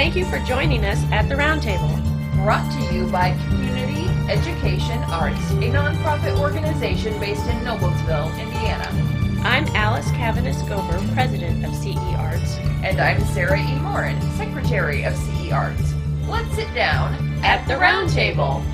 Thank you for joining us at the Roundtable. Brought to you by Community Education Arts, a nonprofit organization based in Noblesville, Indiana. I'm Alice Cavanis Gober, President of CE Arts. And I'm Sarah E. Morin, Secretary of CE Arts. Let's sit down at the Roundtable.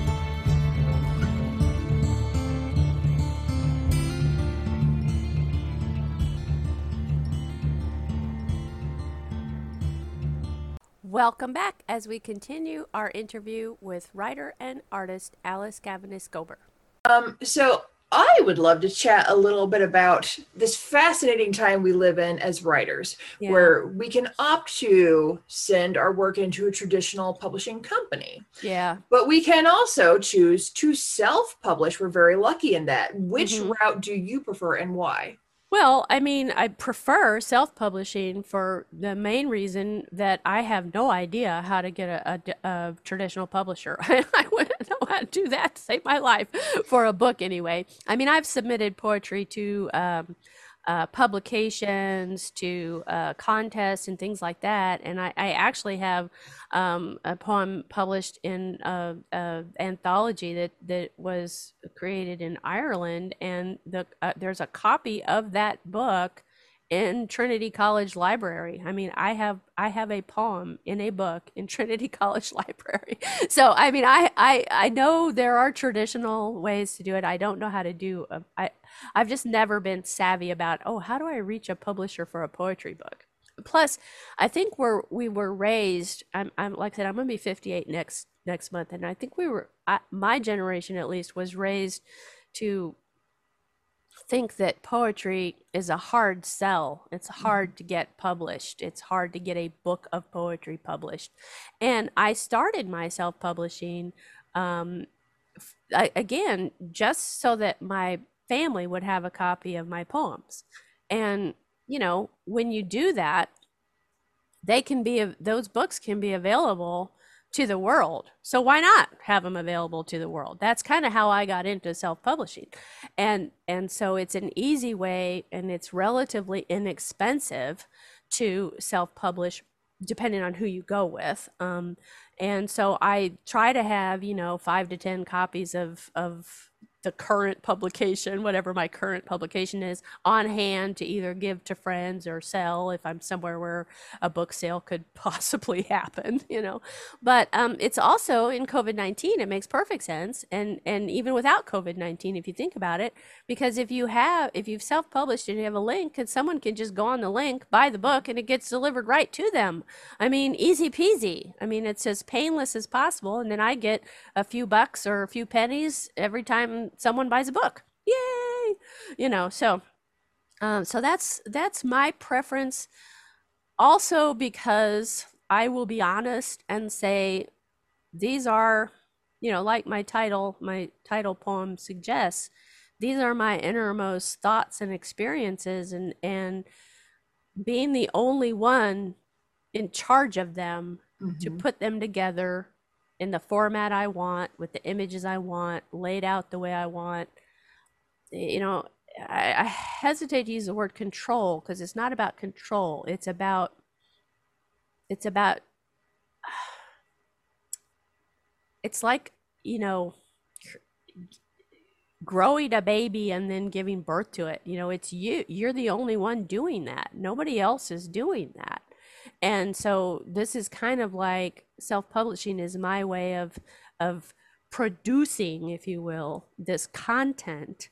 Welcome back as we continue our interview with writer and artist Alice Cavanis Gober. Um, so I would love to chat a little bit about this fascinating time we live in as writers, yeah. where we can opt to send our work into a traditional publishing company. Yeah. But we can also choose to self publish. We're very lucky in that. Which mm-hmm. route do you prefer and why? Well, I mean, I prefer self publishing for the main reason that I have no idea how to get a, a, a traditional publisher. I wouldn't know how to do that to save my life for a book anyway. I mean, I've submitted poetry to um, uh, publications to uh, contests and things like that. And I, I actually have um, a poem published in an anthology that, that was created in Ireland. And the, uh, there's a copy of that book in Trinity College Library. I mean, I have I have a poem in a book in Trinity College Library. So I mean, I I I know there are traditional ways to do it. I don't know how to do. A, I I've just never been savvy about, oh, how do I reach a publisher for a poetry book? Plus, I think we're we were raised. I'm, I'm like I said, I'm gonna be 58 next next month, and I think we were I, my generation at least was raised to think that poetry is a hard sell. It's mm-hmm. hard to get published. It's hard to get a book of poetry published. And I started my self publishing um, again just so that my family would have a copy of my poems. And, you know, when you do that, they can be, those books can be available to the world. So why not have them available to the world? That's kind of how I got into self-publishing. And and so it's an easy way and it's relatively inexpensive to self-publish depending on who you go with. Um, and so I try to have, you know, 5 to 10 copies of of the current publication, whatever my current publication is, on hand to either give to friends or sell if I'm somewhere where a book sale could possibly happen, you know. But um, it's also in COVID 19, it makes perfect sense. And, and even without COVID 19, if you think about it, because if you have, if you've self published and you have a link, and someone can just go on the link, buy the book, and it gets delivered right to them. I mean, easy peasy. I mean, it's as painless as possible. And then I get a few bucks or a few pennies every time someone buys a book. Yay! You know, so um, so that's that's my preference. Also, because I will be honest and say these are, you know, like my title, my title poem suggests, these are my innermost thoughts and experiences, and and being the only one in charge of them mm-hmm. to put them together in the format I want, with the images I want, laid out the way I want. You know, I, I hesitate to use the word control because it's not about control. It's about it's about it's like you know growing a baby and then giving birth to it you know it's you you're the only one doing that nobody else is doing that and so this is kind of like self-publishing is my way of of producing if you will this content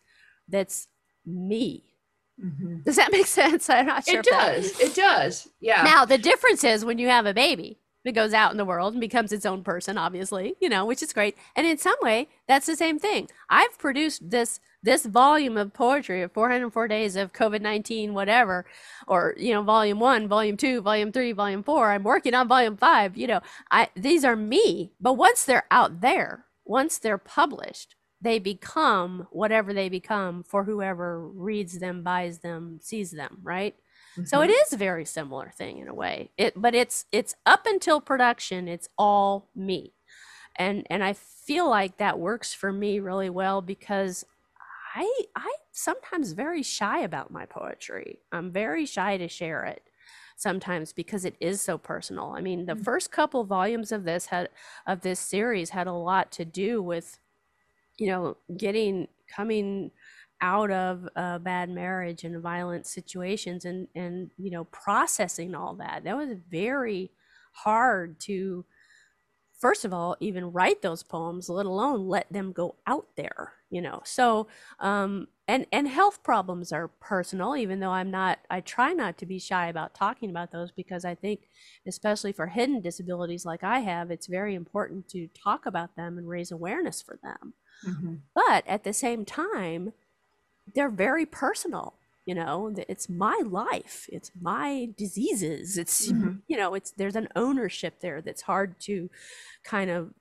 that's me. Mm-hmm. does that make sense? I'm not sure it does. It does. Yeah. Now the difference is when you have a baby it goes out in the world and becomes its own person obviously you know which is great. And in some way that's the same thing. I've produced this this volume of poetry of 404 days of covid-19 whatever or you know volume 1 volume 2 volume 3 volume 4 i'm working on volume 5 you know i these are me but once they're out there once they're published they become whatever they become for whoever reads them buys them sees them right mm-hmm. so it mm-hmm. a very similar thing in a way it but it's it's up until production it's all me and and i feel like that works for me really well because I I'm sometimes very shy about my poetry. I'm very shy to share it sometimes because it is so personal. I mean, the Mm. first couple volumes of this had of this series had a lot to do with, you know, getting coming out of a bad marriage and violent situations and and you know processing all that. That was very hard to first of all even write those poems let alone let them go out there you know so um and and health problems are personal even though i'm not i try not to be shy about talking about those because i think especially for hidden disabilities like i have it's very important to talk about them and raise awareness for them Mhm. but at the same time they're very personal you know it's my life it's my diseases it's Mhm. you know it's there's an ownership there that's hard to kind of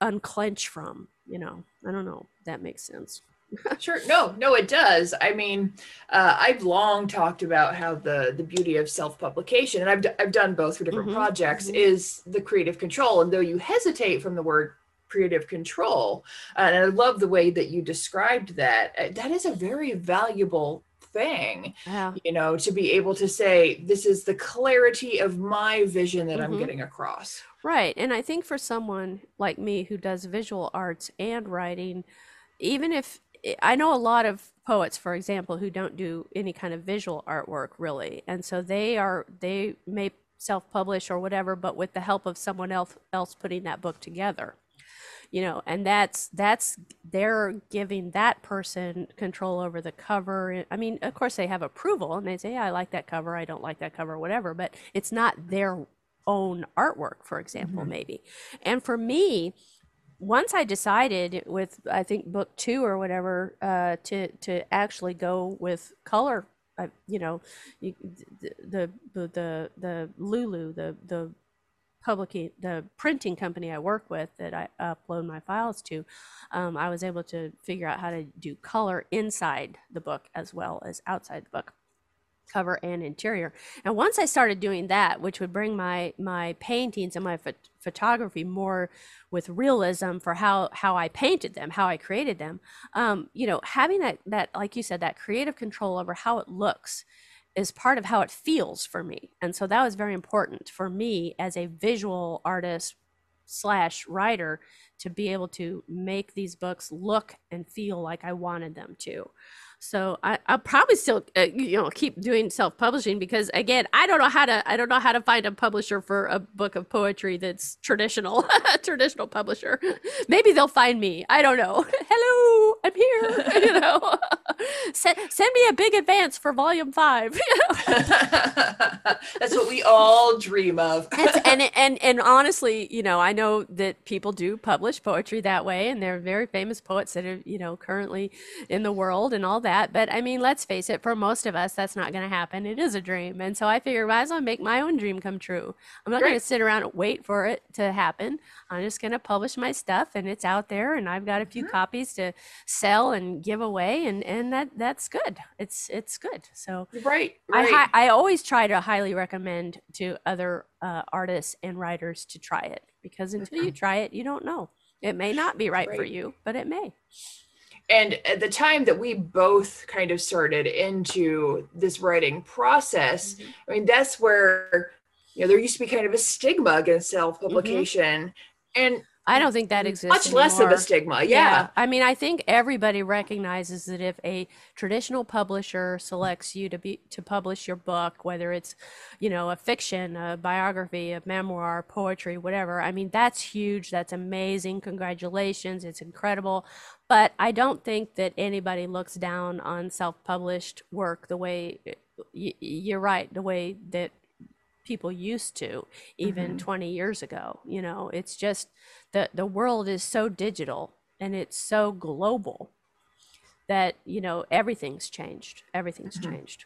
unclench from you know i don't know that makes sense Sure. No, no, it does. I mean, uh, I've long talked about how the the beauty of self publication, and I've d- I've done both for different Mhm, projects, mhm. is the creative control. And though you hesitate from the word creative control, and I love the way that you described that, uh, that is a very valuable thing. yeah You know, to be able to say this is the clarity of my vision that I'm Mhm. getting across. Right. And I think for someone like me who does visual arts and writing, even if I know a lot of poets, for example, who don't do any kind of visual artwork really. And so they are, they may self publish or whatever, but with the help of someone else, else putting that book together. You know, and that's that's they're giving that person control over the cover. I mean, of course they have approval and they say, yeah, I like that cover, I don't like that cover, whatever, but it's not their own artwork, for example, Mhm. maybe. And for me, once I decided with I think book two or whatever uh, to to actually go with color, you know, the the the the Lulu the the public the printing company I work with that I upload my files to, um, I was able to figure out how to do color inside the book as well as outside the book cover and interior. And once I started doing that, which would bring my my paintings and my phot- photography more with realism for how how I painted them, how I created them, um, you know, having that that like you said, that creative control over how it looks is part of how it feels for me. And so that was very important for me as a visual artist slash writer to be able to make these books look and feel like I wanted them to. So I, I'll probably still, uh, you know, keep doing self-publishing because again, I don't know how to, I don't know how to find a publisher for a book of poetry that's traditional, traditional publisher. Maybe they'll find me. I don't know. Hello, I'm here. you know, send send me a big advance for volume five. That's what we all dream of. And and and honestly, you know, I know that people do publish poetry that way, and there are very famous poets that are, you know, currently in the world and all that. But I mean, let's face it, for most of us, that's not going to happen. It is a dream, and so I figure, might as well make my own dream come true. I'm not going to sit around and wait for it to happen. I'm just going to publish my stuff, and it's out there, and I've got a few mm-hmm. copies to sell and give away, and and that that's good. It's it's good. So. right, I, right. hi- I always try to highly recommend to other uh, artists and writers to try it because until you try it, you don't know. It may not be right, for you, but it may. and at the time that we both kind of started into this writing process Mm-hmm. i mean that's where you know there used to be kind of a stigma against self-publication and I don't think that exists. much less of a stigma yeah, I mean, I think everybody recognizes that if a traditional publisher selects you to be to publish your book, whether it's, you know, a fiction, a biography, a memoir, poetry, whatever, I mean, that's huge. That's amazing. Congratulations. It's incredible. But I don't think that anybody looks down on self-published work the way you're right, the way that people used to even Mhm. 20 years ago you know it's just the the world is so digital and it's so global that you know everything's changed everything's Mhm. changed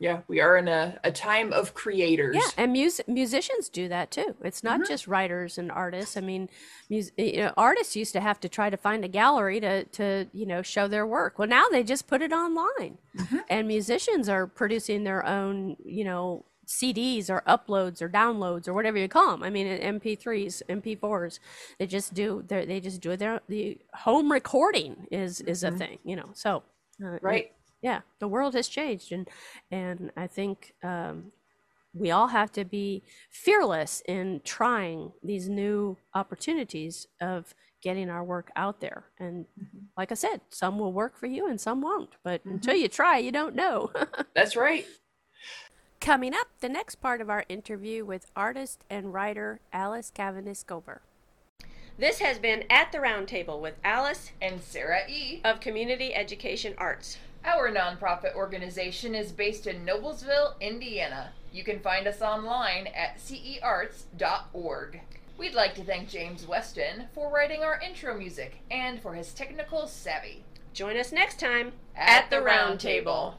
yeah we are in a, a time of creators yeah and mus- musicians do that too it's not Mhm. just writers and artists i mean mus- you know, artists used to have to try to find a gallery to to you know show their work well now they just put it online Mhm. and musicians are producing their own you know CDs or uploads or downloads or whatever you call them. I mean, MP3s, MP4s. They just do. They just do their the home recording is is a Mhm. thing, you know. So uh, right yeah, the world has changed, and and I think um, we all have to be fearless in trying these new opportunities of getting our work out there. And Mm-hmm. like I said, some will work for you and some won't. But Mhm. until you try, you don't know. That's right. Coming up, the next part of our interview with artist and writer Alice Cavendish Gober. This has been At the Roundtable with Alice And Sarah E. of Community Education Arts. Our nonprofit organization is based in Noblesville, Indiana. You can find us online at cearts.org. We'd like to thank James Weston for writing our intro music and for his technical savvy. Join us next time At the Round Table.